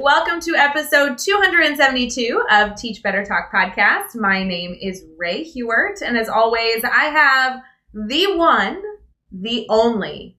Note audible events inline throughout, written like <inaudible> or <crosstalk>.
welcome to episode 272 of Teach Better Talk podcast. My name is Rae Hughart, and as always, I have the one, the only,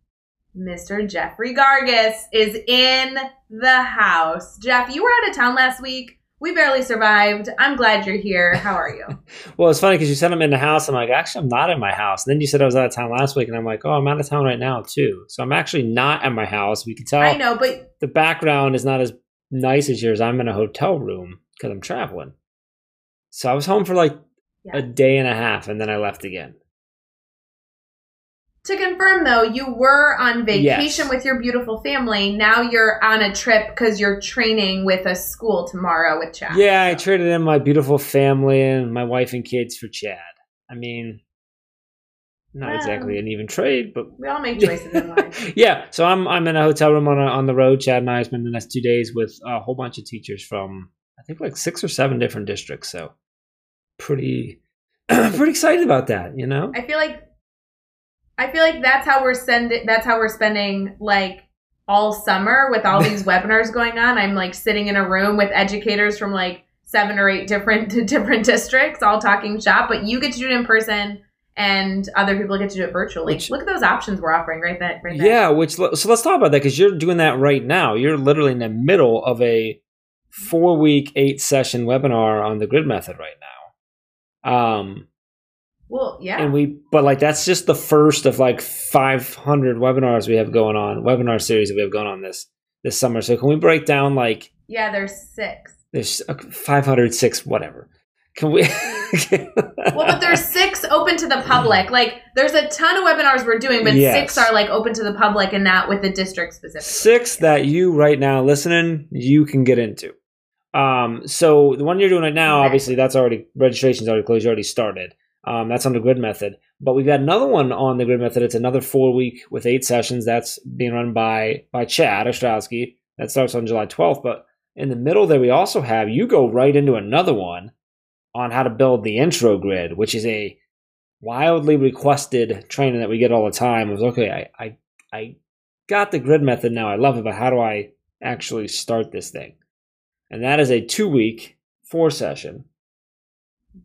Mr. Jeffrey Gargas is in the house. Jeff, you were out of town last week. We barely survived. I'm glad you're here. How are you? <laughs> well, it's funny because you said I'm in the house. I'm like, actually, I'm not in my house. And then you said I was out of town last week, and I'm like, oh, I'm out of town right now too. So I'm actually not at my house. We can tell. I know, but the background is not as nice as yours. I'm in a hotel room because I'm traveling. So I was home for like yeah. a day and a half, and then I left again. To confirm though, you were on vacation yes. with your beautiful family. Now you're on a trip because you're training with a school tomorrow with Chad. Yeah. I traded in my beautiful family and my wife and kids for Chad. I mean, not um, exactly an even trade, but we all make choices in life. <laughs> yeah, so I'm I'm in a hotel room on a, on the road. Chad and I spend the next two days with a whole bunch of teachers from I think like six or seven different districts. So pretty <clears throat> pretty excited about that. You know, I feel like I feel like that's how we're sending. That's how we're spending like all summer with all these <laughs> webinars going on. I'm like sitting in a room with educators from like seven or eight different <laughs> different districts, all talking shop. But you get to do it in person, and other people get to do it virtually. Which, Look at those options we're offering right there. Right yeah. Which so let's talk about that because you're doing that right now. You're literally in the middle of a four week, eight session webinar on the grid method right now. Um, well, yeah. And we, but like that's just the first of like 500 webinars we have going on, webinar series that we have going on this this summer. So can we break down like? Yeah, there's six. There's 506, whatever. Can we? well, but there's six open to the public. Like, there's a ton of webinars we're doing, but yes. six are like open to the public and not with the district specific. Six that you right now listening, you can get into. Um, so the one you're doing right now, okay. obviously, that's already registration's already closed. You already started. Um, that's on the grid method. But we've got another one on the grid method. It's another four week with eight sessions. That's being run by by Chad Ostrowski. That starts on July 12th. But in the middle there, we also have you go right into another one on how to build the intro grid, which is a wildly requested training that we get all the time. It was okay, I, I I got the grid method now. I love it, but how do I actually start this thing? And that is a two week, four session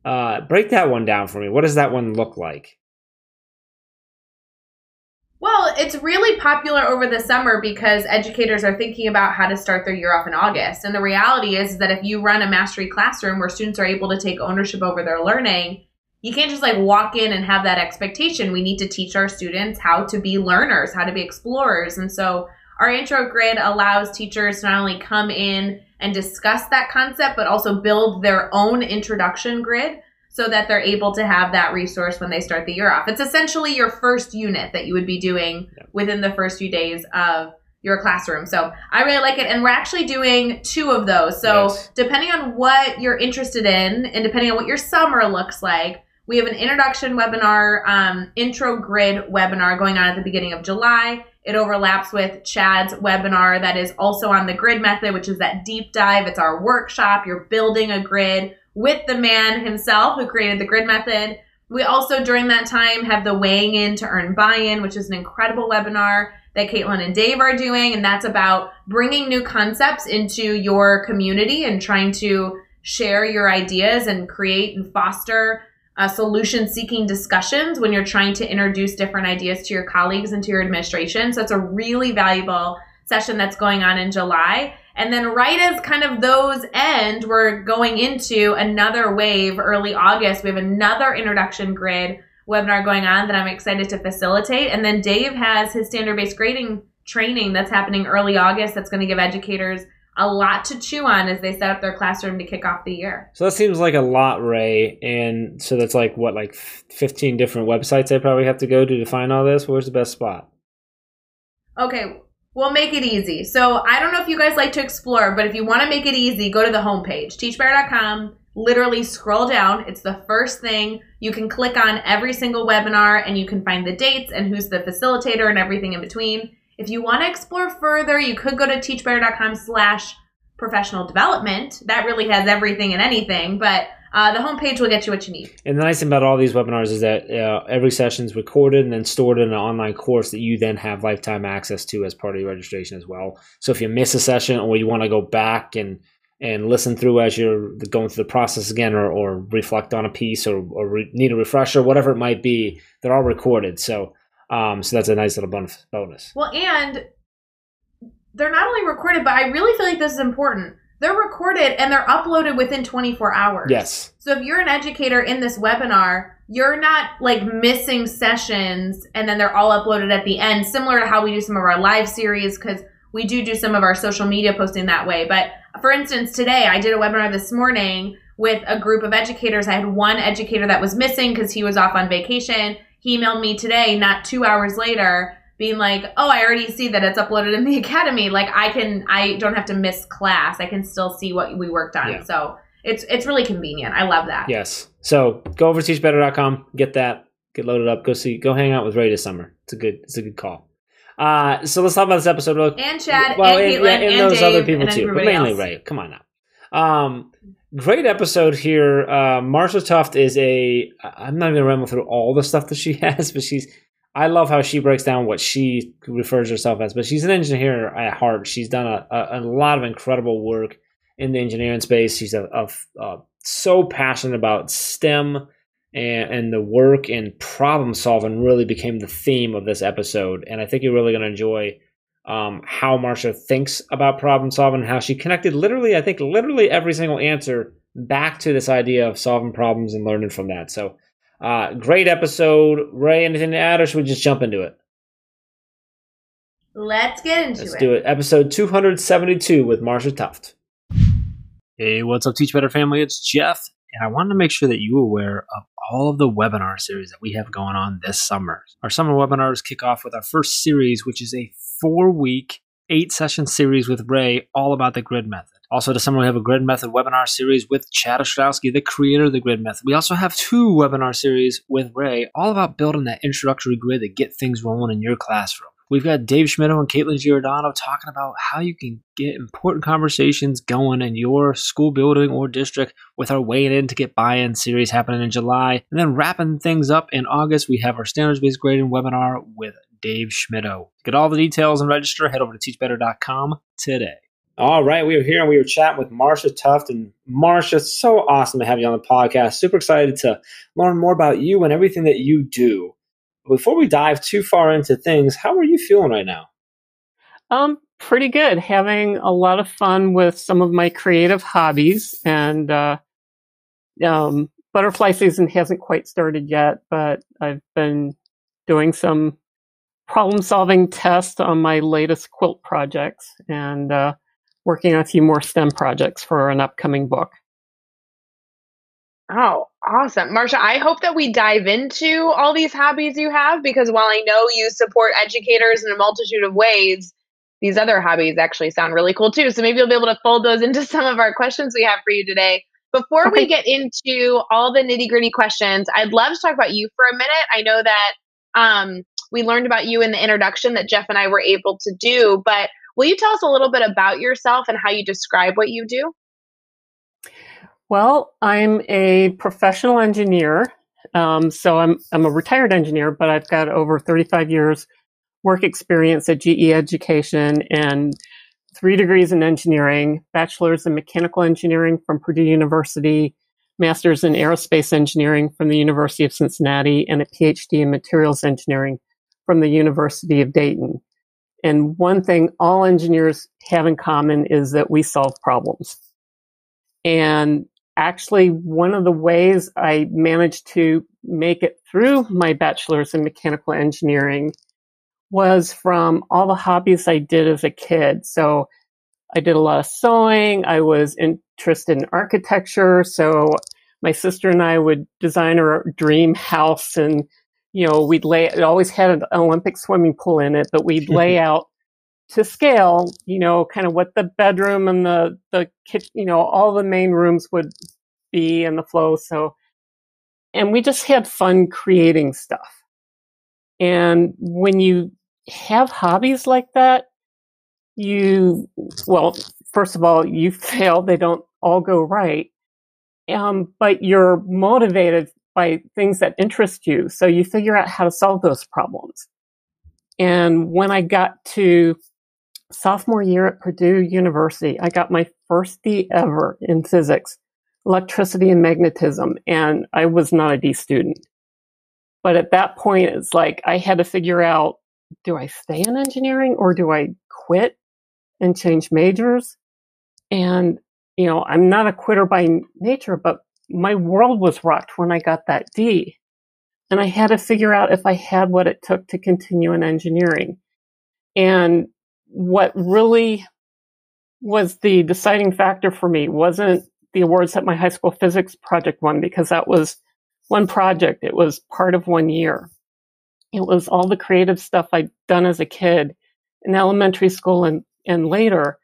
uh, break that one down for me. What does that one look like? Well, it's really popular over the summer because educators are thinking about how to start their year off in August. And the reality is that if you run a mastery classroom where students are able to take ownership over their learning, you can't just like walk in and have that expectation. We need to teach our students how to be learners, how to be explorers. And so our intro grid allows teachers to not only come in and discuss that concept, but also build their own introduction grid so that they're able to have that resource when they start the year off. It's essentially your first unit that you would be doing within the first few days of your classroom. So I really like it. And we're actually doing two of those. So yes. depending on what you're interested in and depending on what your summer looks like, we have an introduction webinar, um, intro grid webinar going on at the beginning of July. It overlaps with Chad's webinar that is also on the grid method, which is that deep dive. It's our workshop. You're building a grid with the man himself who created the grid method. We also, during that time, have the weighing in to earn buy in, which is an incredible webinar that Caitlin and Dave are doing. And that's about bringing new concepts into your community and trying to share your ideas and create and foster uh, solution seeking discussions when you're trying to introduce different ideas to your colleagues and to your administration. So it's a really valuable session that's going on in July. And then right as kind of those end, we're going into another wave early August. We have another introduction grid webinar going on that I'm excited to facilitate. And then Dave has his standard based grading training that's happening early August that's going to give educators a lot to chew on as they set up their classroom to kick off the year. So that seems like a lot, Rae. And so that's like what, like 15 different websites I probably have to go to to find all this? Where's the best spot? Okay. We'll make it easy. So I don't know if you guys like to explore, but if you want to make it easy, go to the homepage, teachbetter.com. Literally scroll down. It's the first thing. You can click on every single webinar and you can find the dates and who's the facilitator and everything in between. If you want to explore further, you could go to teachbetter.com slash professional development. That really has everything and anything, but uh, the homepage will get you what you need. And the nice thing about all these webinars is that uh, every session is recorded and then stored in an online course that you then have lifetime access to as part of your registration as well. So if you miss a session or you want to go back and and listen through as you're going through the process again or, or reflect on a piece or, or re- need a refresher, whatever it might be, they're all recorded. So um, so that's a nice little bonus. Well, and they're not only recorded, but I really feel like this is important they're recorded and they're uploaded within 24 hours. Yes. So if you're an educator in this webinar, you're not like missing sessions and then they're all uploaded at the end, similar to how we do some of our live series because we do do some of our social media posting that way. But for instance, today I did a webinar this morning with a group of educators. I had one educator that was missing because he was off on vacation. He emailed me today, not two hours later, being like, oh, I already see that it's uploaded in the <laughs> academy. Like I can, I don't have to miss class. I can still see what we worked on. Yeah. So it's it's really convenient. I love that. Yes. So go over to teachbetter.com, get that, get loaded up, go see, go hang out with Rae this summer. It's a good, it's a good call. Uh, so let's talk about this episode. Real, and Chad, well, and, and, Caitlin, and, and, those Dave, other people too, but mainly else. Rae. Come on now. Um, great episode here. Uh, Marsha Tuft is a. I'm not even gonna ramble through all the stuff that she <laughs> has, but she's I love how she breaks down what she refers herself as, but she's an engineer at heart. She's done a, a, a lot of incredible work in the engineering space. She's a, a so passionate about STEM and, and, the work and problem solving really became the theme of this episode. And I think you're really going to enjoy um, how Marsha thinks about problem solving, and how she connected literally, I think, literally every single answer back to this idea of solving problems and learning from that. So uh, great episode. Rae, anything to add, or should we just jump into it? Let's get into Let's it. Let's do it. Episode 272 with Marsha Tuft. Hey, what's up, Teach Better family? It's Jeff, and I wanted to make sure that you were aware of all of the webinar series that we have going on this summer. Our summer webinars kick off with our first series, which is a four week, eight session series with Ray, all about the grid method. Also, this summer, we have a Grid Method webinar series with Chad Ostrowski, the creator of the Grid Method. We also have two webinar series with Rae, all about building that introductory grid to get things rolling in your classroom. We've got Dave Schmittou and Caitlin Giordano talking about how you can get important conversations going in your school building or district with our Weighing In to Get Buy-In series happening in July. And then wrapping things up in August, we have our standards-based grading webinar with Dave Schmittou. Get all the details and register, head over to teachbetter.com today. All right, we are here and we were chatting with Marsha Tuft. And Marsha, so awesome to have you on the podcast. Super excited to learn more about you and everything that you do. Before we dive too far into things, how are you feeling right now? Um, pretty good. Having a lot of fun with some of my creative hobbies, and uh, um, butterfly season hasn't quite started yet, but I've been doing some problem solving tests on my latest quilt projects, and uh, working on a few more STEM projects for an upcoming book. Oh, awesome. Marsha, I hope that we dive into all these hobbies you have because while I know you support educators in a multitude of ways, these other hobbies actually sound really cool too. So maybe you'll be able to fold those into <laughs> some of our questions we have for you today. Before okay. we get into all the nitty gritty questions, I'd love to talk about you for a minute. I know that um, we learned about you in the introduction that Jeff and I were able to do, but Will you tell us a little bit about yourself and how you describe what you do? Well, I'm a professional engineer. Um, so I'm, I'm a retired engineer, but I've got over 35 years work experience at GE Aviation and three degrees in engineering, bachelor's in mechanical engineering from Purdue University, master's in aerospace engineering from the University of Cincinnati, and a PhD in materials engineering from the University of Dayton. And one thing all engineers have in common is that we solve problems. And actually, one of the ways I managed to make it through my bachelor's in mechanical engineering was from all the hobbies I did as a kid. So I did a lot of sewing. I was interested in architecture. So my sister and I would design our dream <laughs> house and you know, we'd lay, it always had an Olympic swimming pool in it, but we'd <laughs> lay out to scale, you know, kind of what the bedroom and the the kitchen, you know, all the main rooms would be and the flow. So, and we just had fun creating stuff. And when you have hobbies like that, you well, first of all, you <laughs> fail; they don't all go right. Um, but you're motivated by things that interest you, so you figure out how to solve those problems. And when I got to sophomore year at Purdue University, I got my first D ever in physics, electricity and magnetism, and I was not a D student. But at that point, it's like I had to figure out do I stay in engineering or do I quit and change majors? And, you know, I'm not a quitter by nature, but my world was rocked when I got that D. And I had to figure out if I had what it took to continue in engineering. And what really was the deciding factor for me wasn't the awards that my high school physics project won because that was one project. It was part of one year. It was all the creative stuff I'd done as a kid in elementary school and, and later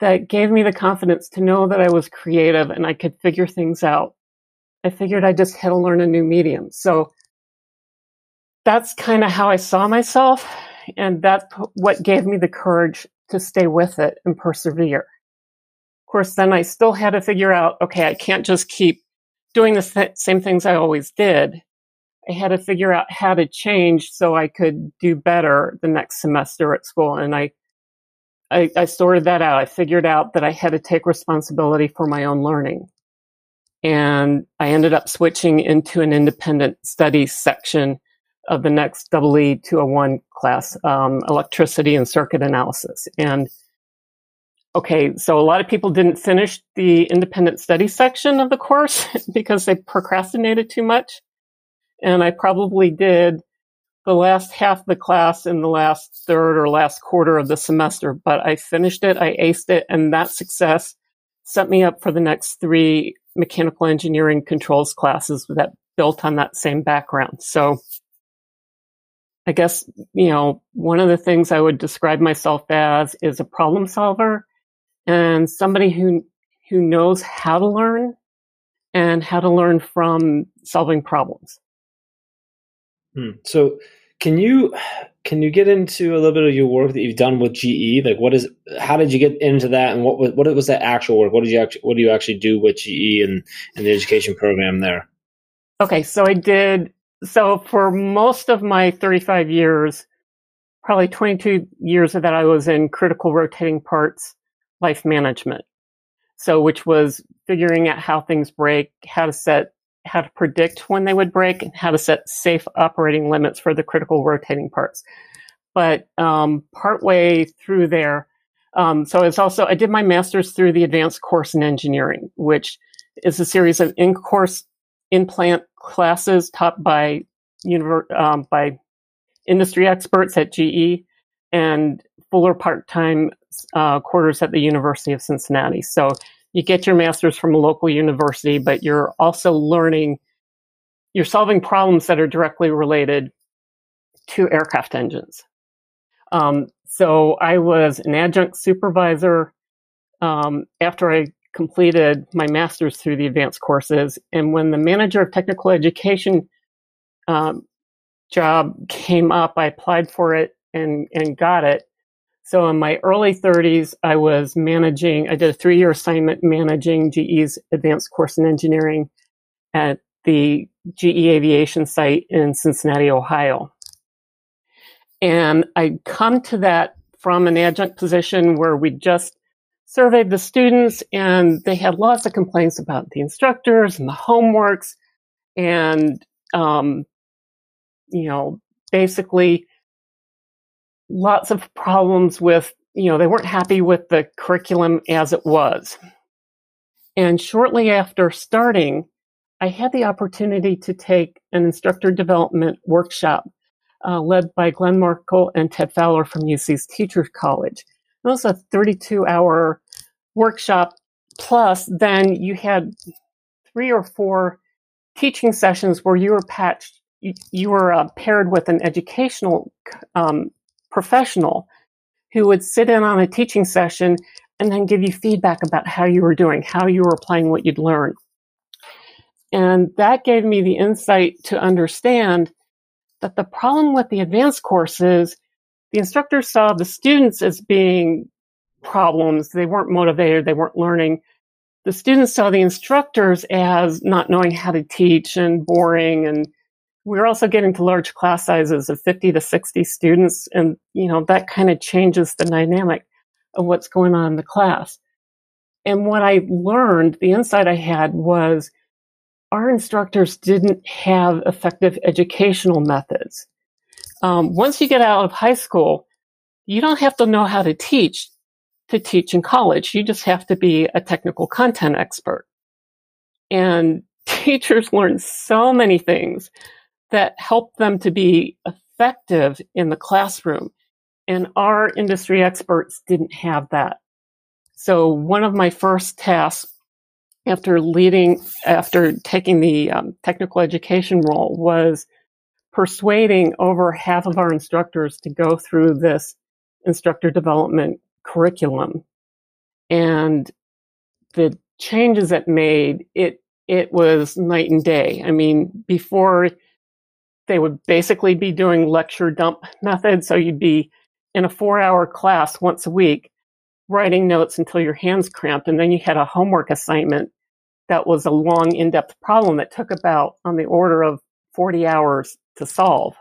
that gave me the confidence to know that I was creative and I could figure things out. I figured I just had to learn a new medium. So that's kind of how I saw myself. And that's what gave me the courage to stay with it and persevere. Of course, then I still had to figure out, okay, I can't just keep doing the th- same things I always did. I had to figure out how to change so I could do better the next semester at school. And I, I, I sorted that out. I figured out that I had to take responsibility for my own learning. And I ended up switching into an independent studies section of the next EE 201 class, um, electricity and circuit analysis. And okay, so a lot of people didn't finish the independent study section of the course <laughs> because they procrastinated too much. And I probably did the last half of the class in the last third or last quarter of the semester, but I finished it, I aced it, and that success set me up for the next three mechanical engineering controls classes that built on that same background. So I guess, you know, one of the things I would describe myself as is a problem solver and somebody who, who knows how to learn and how to learn from solving problems. Hmm. So can you, can you get into a little bit of your work that you've done with GE? Like what is, how did you get into that and what was, what was that actual work? What did you actually, what do you actually do with GE and, and the education program there? Okay. So I did so for most of my 35 years, probably 22 years of that, I was in critical rotating parts life management. So, which was figuring out how things break, how to set, how to predict when they would break, and how to set safe operating limits for the critical rotating parts. But um, partway through there, um, so it's also I did my master's through the advanced course in engineering, which is a series of in-course in-plant classes taught by univer- um, by industry experts at GE and fuller part-time uh, quarters at the University of Cincinnati. So you get your master's from a local university, but you're also learning, you're solving problems that are directly related to aircraft engines. Um, so I was an adjunct supervisor um, after I completed my master's through the advanced courses. And when the manager of technical education um, job came up, I applied for it and, and got it. So in my early 30s, I was managing, I did a three year assignment managing GE's advanced course in engineering at the GE aviation site in Cincinnati, Ohio. And I'd come to that from an adjunct position where we just surveyed the students and they had lots of complaints about the instructors and the homeworks and um, you know basically lots of problems with you know they weren't happy with the curriculum as it was and shortly after starting i had the opportunity to take an instructor development workshop uh, led by glenn markle and ted fowler from uc's teachers college it was a 32 hour workshop. Plus, then you had three or four teaching sessions where you were patched, you, were uh, paired with an educational um, professional who would sit in on a teaching session and then give you feedback about how you were doing, how you were applying what you'd learned. And that gave me the insight to understand that the problem with the advanced courses, the instructors saw the students as being problems. They weren't motivated. They weren't learning. The students saw the instructors as not knowing how to teach and boring. And we are also getting to large class sizes of 50 to 60 students. And, you know, that kind of changes the dynamic of what's going on in the class. And what I learned, the insight I had was our instructors didn't have effective educational methods. Um, once you get out of high school, you don't have to know how to teach to teach in college. You just have to be a technical content expert. And <laughs> teachers learn so many things that help them to be effective in the classroom. And our industry experts didn't have that. So one of my first tasks after leading, after taking the um, technical education role was persuading over half of our instructors to go through this instructor development curriculum. And the changes it made, it, it was night and day. I mean, before they would basically be doing lecture dump method. So you'd be in a four hour class once a week writing notes until your hands cramped. And then you had a homework assignment that was a long, in depth problem that took about on the order of 40 hours to solve.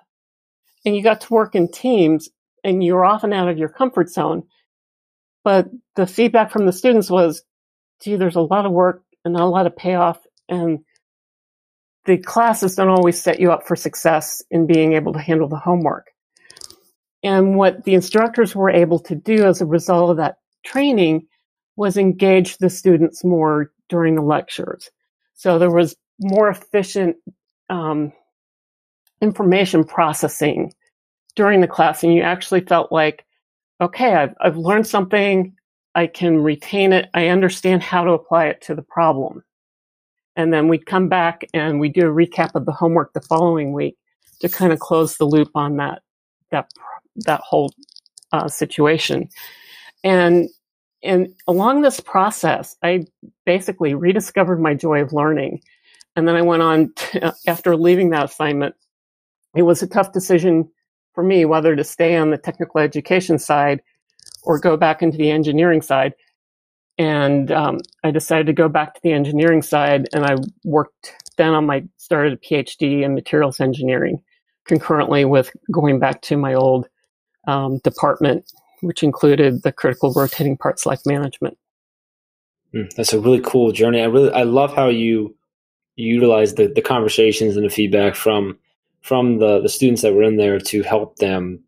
And you got to work in teams and you were often out of your comfort zone. But the feedback from the students was, gee, there's a lot of work and not a lot of payoff. And the classes don't always set you up for success in being able to handle the homework. And what the instructors were able to do as a result of that training was engage the students more during the lectures. So there was more efficient um, information processing during the class, and you actually felt like, okay, I've, I've learned something. I can retain it. I understand how to apply it to the problem. And then we'd come back and we do a recap of the homework the following week to kind of close the loop on that that that whole uh, situation. And and along this process, I basically rediscovered my joy of learning. And then I went on <laughs> to, after leaving that assignment. It was a tough decision for me whether to stay on the technical education side or go back into the engineering side. And um, I decided to go back to the engineering side, and I worked then on my started a PhD in materials engineering concurrently with going back to my old um, department, which included the critical rotating parts life management. Mm, that's a really cool journey. I really I love how you, utilize the, the conversations and the feedback from from the, the students that were in there to help them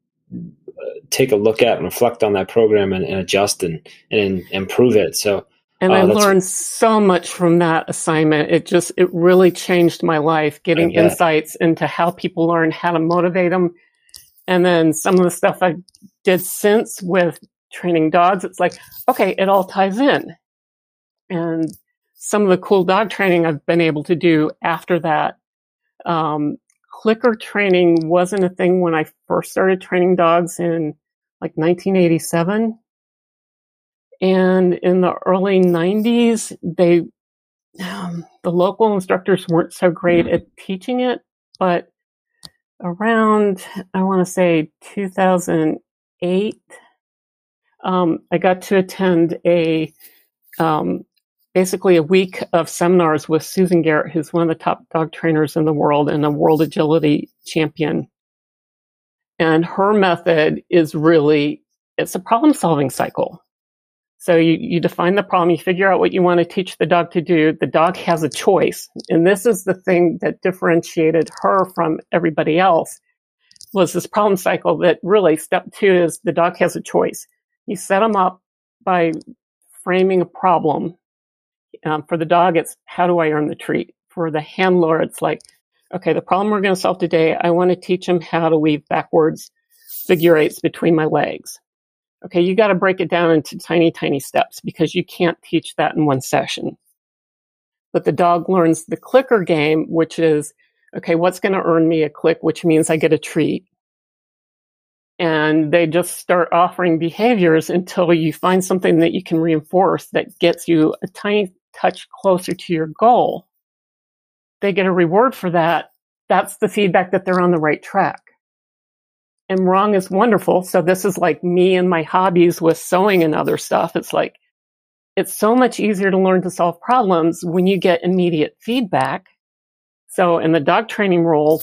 take a look at and reflect on that program and, and adjust and, and improve it. So, and uh, I learned so much from that assignment. It just, it really changed my life, getting insights into how people learn, how to motivate them. And then some of the stuff I did since with training dogs, it's like, okay, it all ties in. And some of the cool dog training I've been able to do after that. Um, clicker training wasn't a thing when I first started training dogs in like 1987. And in the early 90s, they, um, the local instructors weren't so great at teaching it, but around, I want to say 2008, um, I got to attend a, um, basically a week of seminars with Susan Garrett, who's one of the top dog trainers in the world and a world agility champion. And her method is really, it's a problem solving cycle. So you, you define the problem, you figure out what you want to teach the dog to do. The dog has a choice. And this is the thing that differentiated her from everybody else was this problem cycle that really step two is the dog has a choice. You set them up by framing a problem. Um, for the dog, it's how do I earn the treat? For the handler, it's like, okay, the problem we're going to solve today, I want to teach them how to weave backwards figure eights between my legs. Okay, you got to break it down into tiny, tiny steps because you can't teach that in one session. But the dog learns the clicker game, which is, okay, what's going to earn me a click, which means I get a treat. and they just start offering behaviors until you find something that you can reinforce that gets you a tiny touch closer to your goal. They get a reward for that. That's the feedback that they're on the right track. And wrong is wonderful. So this is like me and my hobbies with sewing and other stuff. It's like, it's so much easier to learn to solve problems when you get immediate feedback. So in the dog training role,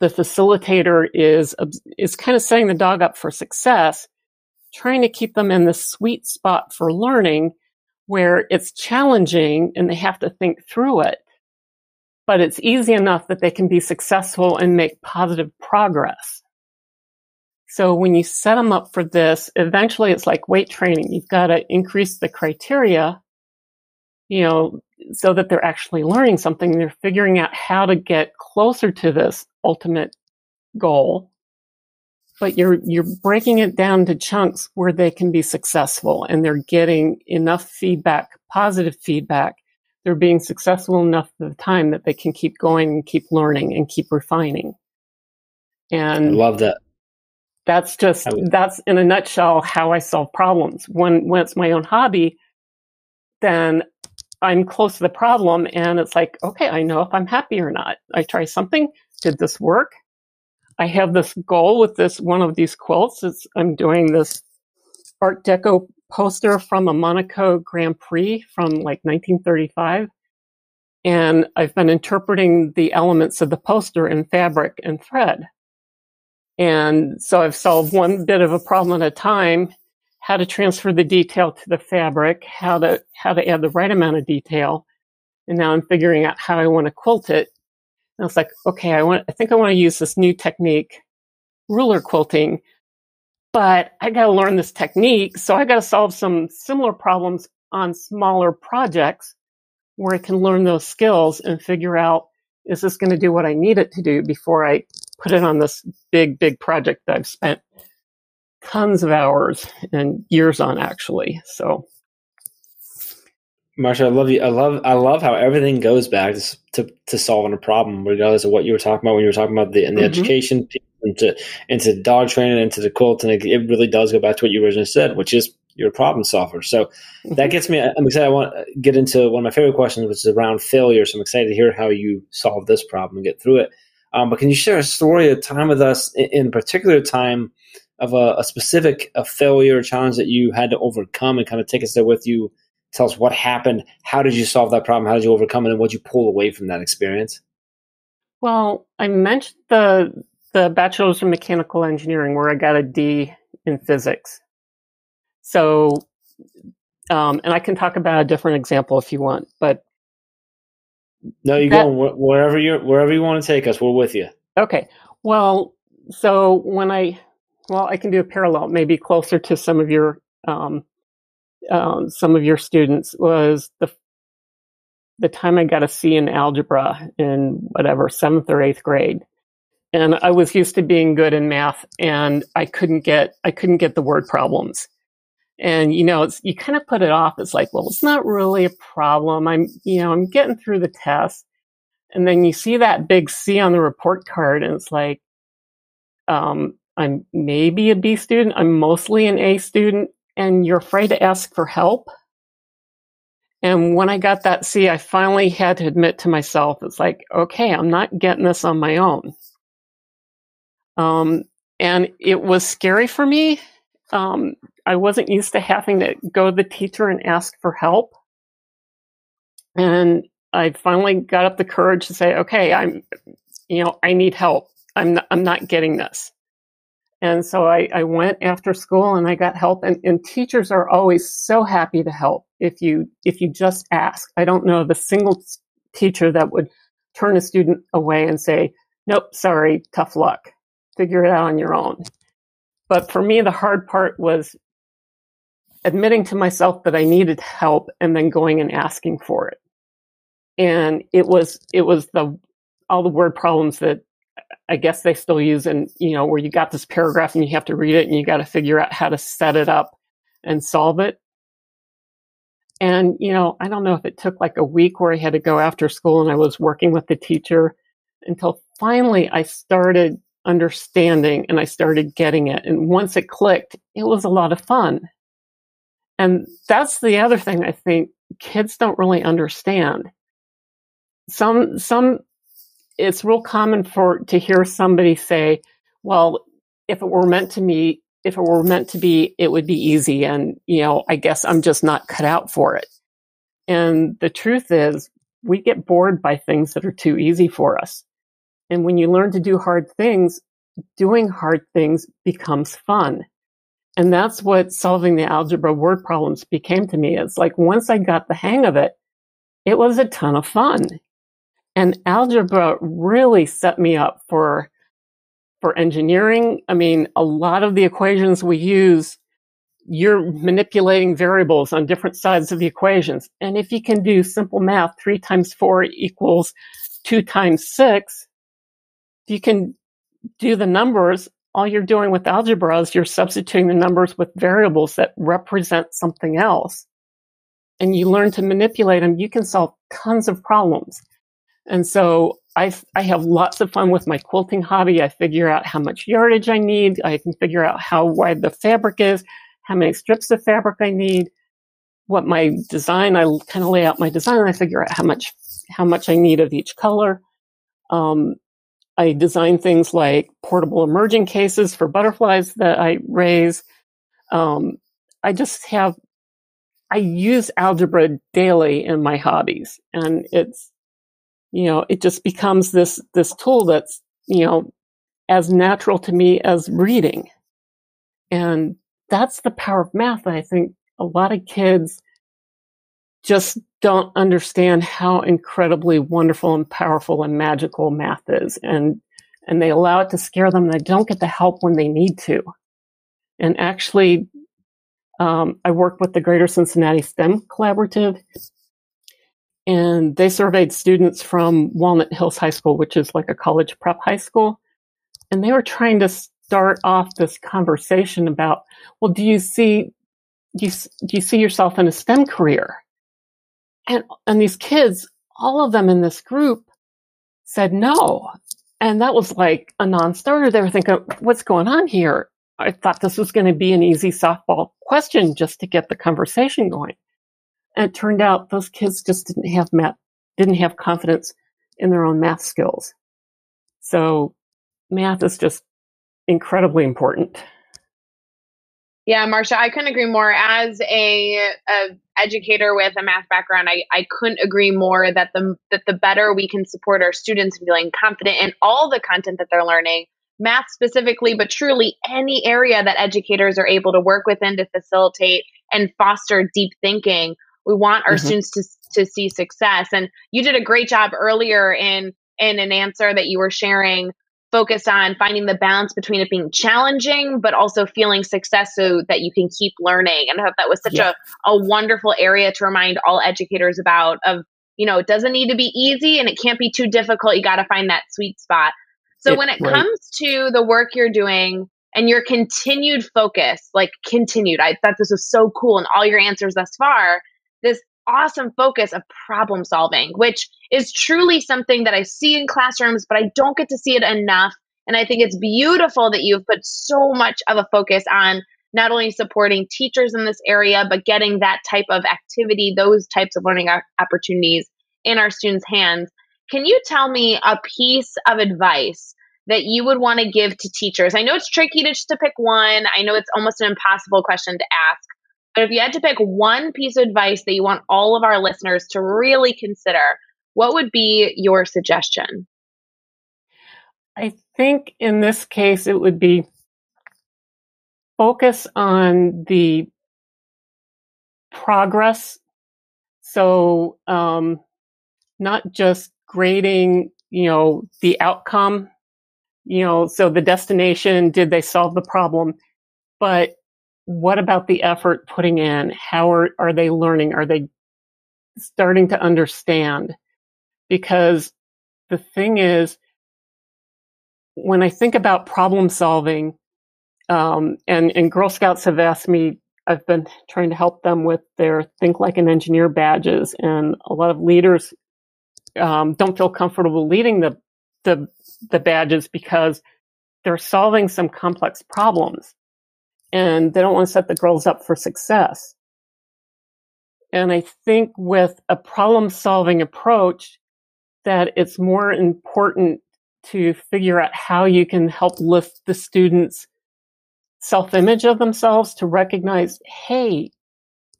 the facilitator is is kind of setting the dog up for success, trying to keep them in the sweet spot for learning where it's challenging and they have to think through it. But it's easy enough that they can be successful and make positive progress. So when you set them up for this, eventually it's like weight training. You've got to increase the criteria, you know, so that they're actually learning something. They're figuring out how to get closer to this ultimate goal, but you're, you're breaking it down to chunks where they can be successful and they're getting enough feedback, positive feedback. They're being successful enough of the time that they can keep going and keep learning and keep refining. And I love that. That's just, that's in a nutshell how I solve problems. When, when it's my own hobby, then I'm close to the problem and it's like, okay, I know if I'm happy or not. I try something. Did this work? I have this goal with this one of these quilts. It's, I'm doing this Art Deco poster from a Monaco Grand Prix from like 1935. And I've been interpreting the elements of the poster in fabric and thread. And so I've solved one bit of a problem at a time how to transfer the detail to the fabric, how to how to add the right amount of detail, and now I'm figuring out how I want to quilt it. And I was like, okay, I want I think I want to use this new technique, ruler quilting, but I got to learn this technique, so I got to solve some similar problems on smaller projects where I can learn those skills and figure out is this going to do what I need it to do before I put it on this big big project that I've spent tons of hours and years on actually. So Marsha, I love you. I love I love how everything goes back to, to, to solving a problem, regardless of what you were talking about when you were talking about the in the mm-hmm. education into into dog training into the quilt, and it, it, really does go back to what you originally said, which is you're a problem solver. So mm-hmm. that gets me. I'm excited. I want to get into one of my favorite questions, which is around failure. So I'm excited to hear how you solve this problem and get through it. Um, but can you share a story, a time with us in, in particular time of a, a specific a failure or challenge that you had to overcome and kind of take us there with you tell us what happened. How did you solve that problem? How did you overcome it? And what did you pull away from that experience? Well i mentioned the the bachelor's in mechanical engineering where i got a d in physics. So um, and i can talk about a different example if you want but no you go wherever you wherever you want to take us we're with you. Okay. Well so when i well, I can do a parallel, maybe closer to some of your um, um, some of your students was the the time I got a C in algebra in whatever seventh or eighth grade, and I was used to being good in math, and I couldn't get I couldn't get the word problems, and you know it's you kind of put it off. It's like, well, it's not really a problem. I'm you know I'm getting through the test, and then you see that big C on the report card, and it's like, um, I'm maybe a B student. I'm mostly an A student and you're afraid to ask for help. And when I got that C, I finally had to admit to myself, it's like, okay, I'm not getting this on my own. Um, and it was scary for me. Um, I wasn't used to having to go to the teacher and ask for help. And I finally got up the courage to say, okay, I'm, you know, I need help. I'm not, I'm not getting this. And so I, I, went after school and I got help and, and, teachers are always so happy to help if you, if you just ask. I don't know the single teacher that would turn a student away and say, nope, sorry, tough luck. Figure it out on your own. But for me, the hard part was admitting to myself that I needed help and then going and asking for it. And it was, it was the, all the word problems that I guess they still use and you know where you got this paragraph and you have to read it and you got to figure out how to set it up and solve it. And you know, I don't know if it took like a week where I had to go after school and I was working with the teacher until finally I started understanding and I started getting it. And once it clicked, it was a lot of fun. And that's the other thing I think kids don't really understand. Some, some, it's real common for, to hear somebody say, well, if it were meant to me, if it were meant to be, it would be easy. And, you know, I guess I'm just not cut out for it. And the truth is we get bored by things that are too easy for us. And when you learn to do hard things, doing hard things becomes fun. And that's what solving the algebra word problems became to me. It's like once I got the hang of it, it was a ton of fun. And algebra really set me up for, for engineering. I mean, a lot of the equations we use, you're manipulating variables on different sides of the equations. And if you can do simple math, three times four equals two times six, you can do the numbers all you're doing with algebra is you're substituting the numbers with variables that represent something else. And you learn to manipulate them. You can solve tons of problems. And so I, I have lots of fun with my quilting hobby. I figure out how much yardage I need. I can figure out how wide the fabric is, how many strips of fabric I need, what my design, I kind of lay out my design I figure out how much, how much I need of each color. Um, I design things like portable emerging cases for butterflies that I raise. Um, I just have, I use algebra daily in my hobbies and it's, you know, it just becomes this, this tool that's, you know, as natural to me as reading. And that's the power of math. I think a lot of kids just don't understand how incredibly wonderful and powerful and magical math is. And, and they allow it to scare them. And They don't get the help when they need to. And actually, um, I work with the Greater Cincinnati STEM Collaborative, and they surveyed students from Walnut Hills High School, which is like a college prep high school. And they were trying to start off this conversation about, well, do you see, do you, do you see yourself in a STEM career? And, and these kids, all of them in this group said no. And that was like a non-starter. They were thinking, what's going on here? I thought this was going to be an easy softball question just to get the conversation going. And it turned out those kids just didn't have math, didn't have confidence in their own math skills. So math is just incredibly important. Yeah, Marsha, I couldn't agree more. As a, a educator with a math background, I, I couldn't agree more that the that the better we can support our students feeling confident in all the content that they're learning, math specifically, but truly any area that educators are able to work within to facilitate and foster deep thinking. We want our mm-hmm. students to to see success. And you did a great job earlier in in an answer that you were sharing focused on finding the balance between it being challenging but also feeling success so that you can keep learning and i thought that was such yeah. a, a wonderful area to remind all educators about of you know it doesn't need to be easy and it can't be too difficult you got to find that sweet spot so it, when it right. comes to the work you're doing and your continued focus like continued i thought this was so cool and all your answers thus far this awesome focus of problem solving, which is truly something that I see in classrooms, but I don't get to see it enough. And I think it's beautiful that you've put so much of a focus on not only supporting teachers in this area, but getting that type of activity, those types of learning opportunities in our students' hands. Can you tell me a piece of advice that you would want to give to teachers? I know it's tricky to just to pick one. I know it's almost an impossible question to ask, but if you had to pick one piece of advice that you want all of our listeners to really consider, what would be your suggestion? I think in this case, it would be focus on the progress. So, um, not just grading, you know, the outcome, you know, so the destination, did they solve the problem? But what about the effort putting in? How are, are they learning? Are they starting to understand? Because the thing is, when I think about problem solving, um, and, and Girl Scouts have asked me, I've been trying to help them with their Think Like an Engineer badges, and a lot of leaders um, don't feel comfortable leading the, the the badges because they're solving some complex problems and they don't want to set the girls up for success. And I think with a problem solving approach, that it's more important to figure out how you can help lift the students' self image of themselves to recognize, hey,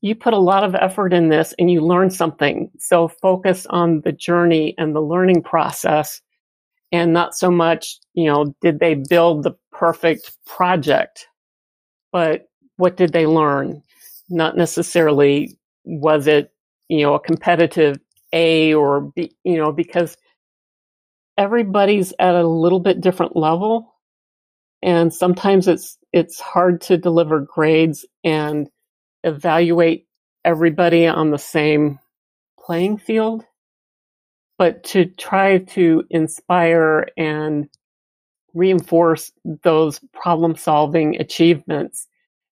you put a lot of effort in this and you learned something. So focus on the journey and the learning process and not so much, you know, did they build the perfect project, but what did they learn? Not necessarily was it, you know, a competitive A or B, you know, because everybody's at a little bit different level. And sometimes it's, it's hard to deliver grades and evaluate everybody on the same playing field, but to try to inspire and reinforce those problem solving achievements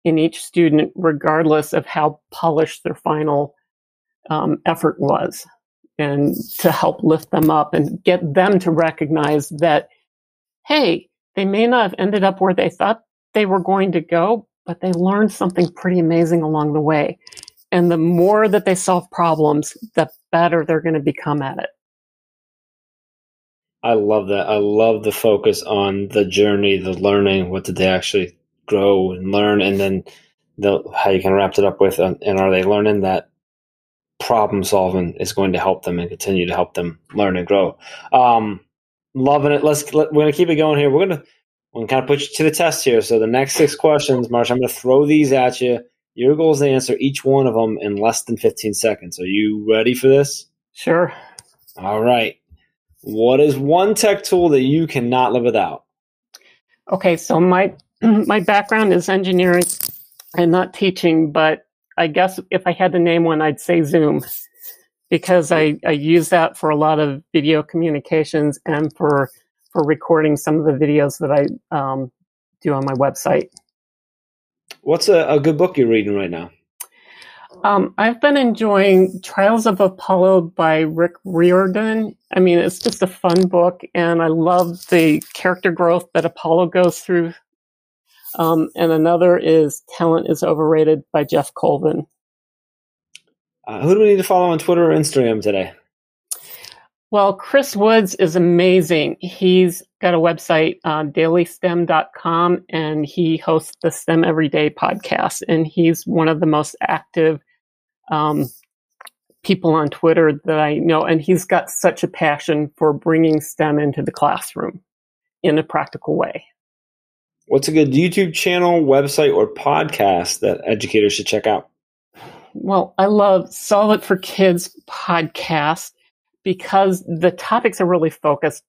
in each student, regardless of how polished their final um, effort was, and to help lift them up and get them to recognize that, hey, they may not have ended up where they thought they were going to go, but they learned something pretty amazing along the way. And the more that they solve problems, the better they're going to become at it. I love that. I love the focus on the journey, the learning. What did they actually grow and learn? And then the, how you can wrap it up with, uh, and are they learning that problem solving is going to help them and continue to help them learn and grow? Um, loving it. Let's, let, we're going to keep it going here. We're going to, we can kind of put you to the test here. So the next six questions, Marsh, I'm going to throw these at you. Your goal is to answer each one of them in less than 15 seconds. Are you ready for this? Sure. All right. What is one tech tool that you cannot live without? Okay, so my <clears throat> my background is engineering and not teaching, but I guess if I had to name one, I'd say Zoom because I, I use that for a lot of video communications and for for recording some of the videos that I um, do on my website. What's a, a, good book you're reading right now? Um, I've been enjoying Trials of Apollo by Rick Riordan. I mean, it's just a fun book, and I love the character growth that Apollo goes through. Um, and another is Talent is Overrated by Geoff Colvin. Uh, who do we need to follow on Twitter or Instagram today? Well, Chris Woods is amazing. He's got a website, uh, dailystem.com, and he hosts the STEM Everyday podcast. And he's one of the most active um, people on Twitter that I know. And he's got such a passion for bringing STEM into the classroom in a practical way. What's a good YouTube channel, website, or podcast that educators should check out? Well, I love Solve It for Kids podcast because the topics are really focused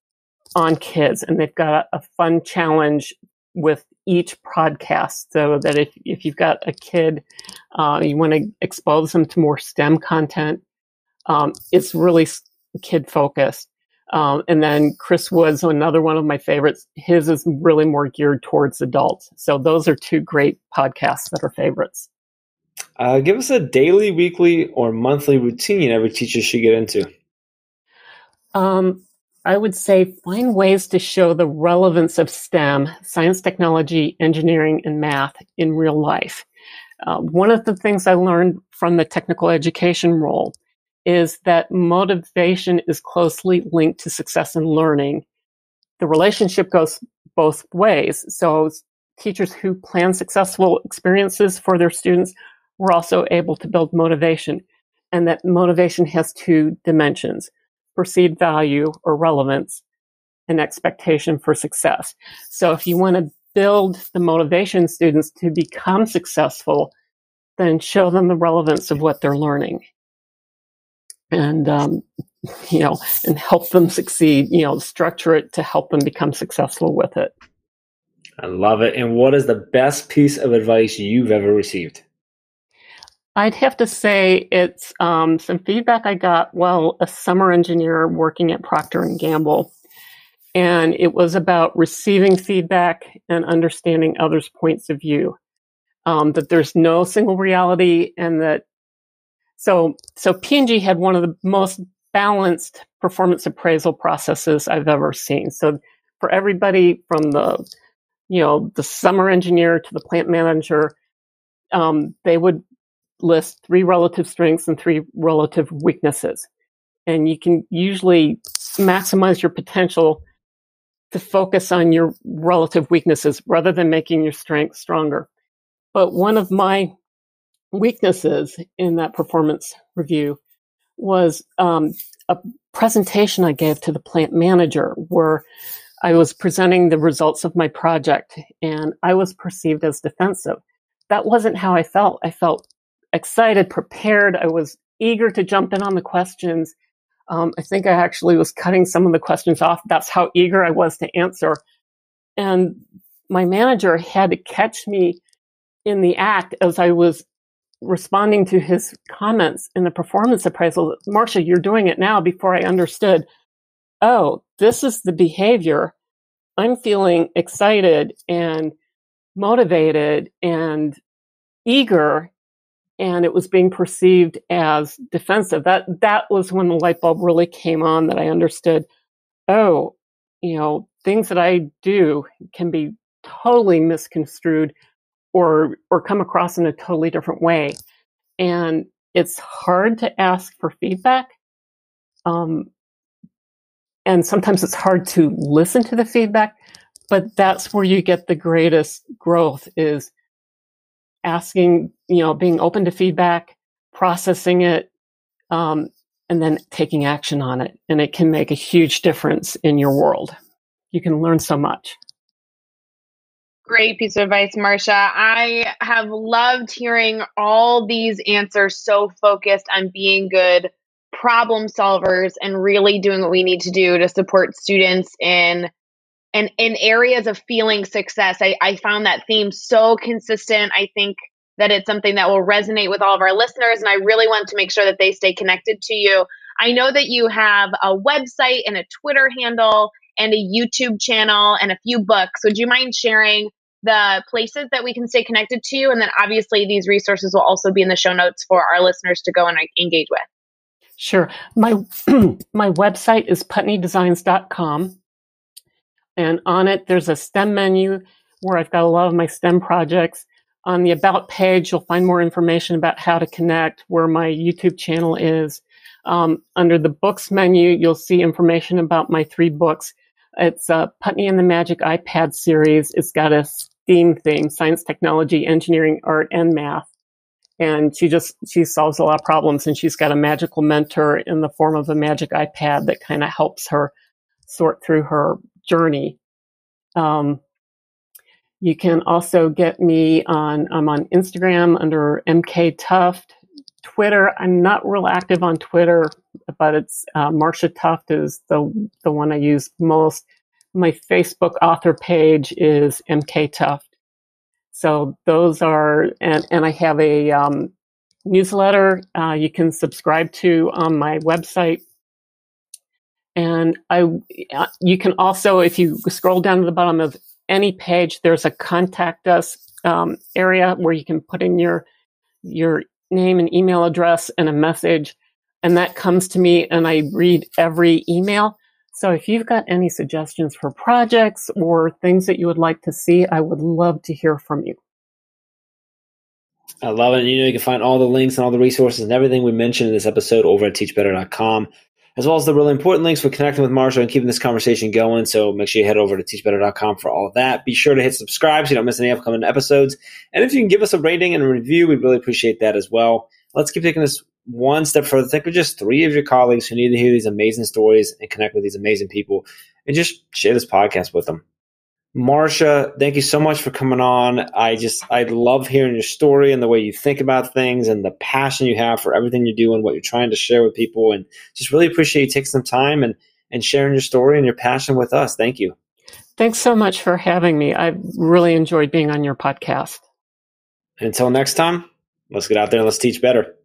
on kids and they've got a, fun challenge with each podcast so that if, if you've got a kid, uh, you want to expose them to more STEM content, um, it's really kid focused. Um, and then Chris Woods, another one of my favorites, his is really more geared towards adults. So those are two great podcasts that are favorites. Uh, give us a daily, weekly, or monthly routine every teacher should get into. Um, I would say find ways to show the relevance of STEM, science, technology, engineering, and math in real life. Uh, one of the things I learned from the technical education role is that motivation is closely linked to success in learning. The relationship goes both ways. So teachers who plan successful experiences for their students were also able to build motivation. And that motivation has two dimensions perceived value or relevance and expectation for success. So if you want to build the motivation students to become successful, then show them the relevance of what they're learning. And, um, you know, and help them succeed, you know, structure it to help them become successful with it. I love it. And what is the best piece of advice you've ever received? I'd have to say it's um, some feedback I got while a summer engineer working at Procter and Gamble, and it was about receiving feedback and understanding others' points of view. Um, that there's no single reality, and that so so P&G had one of the most balanced performance appraisal processes I've ever seen. So for everybody from the you know, the summer engineer to the plant manager, um, they would list three relative strengths and three relative weaknesses. And you can usually maximize your potential to focus on your relative weaknesses rather than making your strengths stronger. But one of my weaknesses in that performance review was um, a presentation I gave to the plant manager where I was presenting the results of my project and I was perceived as defensive. That wasn't how I felt. I felt excited, prepared. I was eager to jump in on the questions. Um, I think I actually was cutting some of the questions off. That's how eager I was to answer. And my manager had to catch me in the act as I was responding to his comments in the performance appraisal. Marsha, you're doing it now before I understood. Oh, this is the behavior. I'm feeling excited and motivated and eager and it was being perceived as defensive. That that was when the light bulb really came on that I understood, oh, you know, things that I do can be totally misconstrued or or come across in a totally different way. And it's hard to ask for feedback. Um, and sometimes it's hard to listen to the feedback, but that's where you get the greatest growth is asking, you know, being open to feedback, processing it, um, and then taking action on it. And it can make a huge difference in your world. You can learn so much. Great piece of advice, Marsha. I have loved hearing all these answers so focused on being good problem solvers and really doing what we need to do to support students in and in areas of feeling success. I, I found that theme so consistent. I think that it's something that will resonate with all of our listeners, and I really want to make sure that they stay connected to you. I know that you have a website and a Twitter handle and a YouTube channel and a few books. Would you mind sharing the places that we can stay connected to you? And then obviously, these resources will also be in the show notes for our listeners to go and engage with. Sure. My <clears throat> my website is putneydesigns.com. And on it, there's a STEM menu where I've got a lot of my STEM projects. On the About page, you'll find more information about how to connect, where my YouTube channel is. Um, under the books menu, you'll see information about my three books. It's uh, Putney and the Magic iPad series. It's got a STEAM theme, science, technology, engineering, art, and math. And she just, she solves a lot of problems and she's got a magical mentor in the form of a magic iPad that kind of helps her sort through her journey. Um, you can also get me on, I'm on Instagram under MK Tuft. Twitter, I'm not real active on Twitter, but it's uh, Marsha Tuft is the the one I use most. My Facebook author page is MK Tuft. So those are, and, and I have a um, newsletter uh, you can subscribe to on my website. And I, you can also, if you scroll down to the bottom of any page, there's a contact us um, area where you can put in your your name and email address and a message, and that comes to me, and I read every email. So if you've got any suggestions for projects or things that you would like to see, I would love to hear from you. I love it. And you know, you can find all the links and all the resources and everything we mentioned in this episode over at teachbetter.com, as well as the really important links for connecting with Marsha and keeping this conversation going. So make sure you head over to teachbetter.com for all of that. Be sure to hit subscribe so you don't miss any upcoming episodes. And if you can give us a rating and a review, we'd really appreciate that as well. Let's keep taking this one step further, think of just three of your colleagues who need to hear these amazing stories and connect with these amazing people and just share this podcast with them. Marsha, thank you so much for coming on. I just, I love hearing your story and the way you think about things and the passion you have for everything you do and what you're trying to share with people. And just really appreciate you taking some time and, and sharing your story and your passion with us. Thank you. Thanks so much for having me. I really enjoyed being on your podcast. Until next time, let's get out there and let's teach better.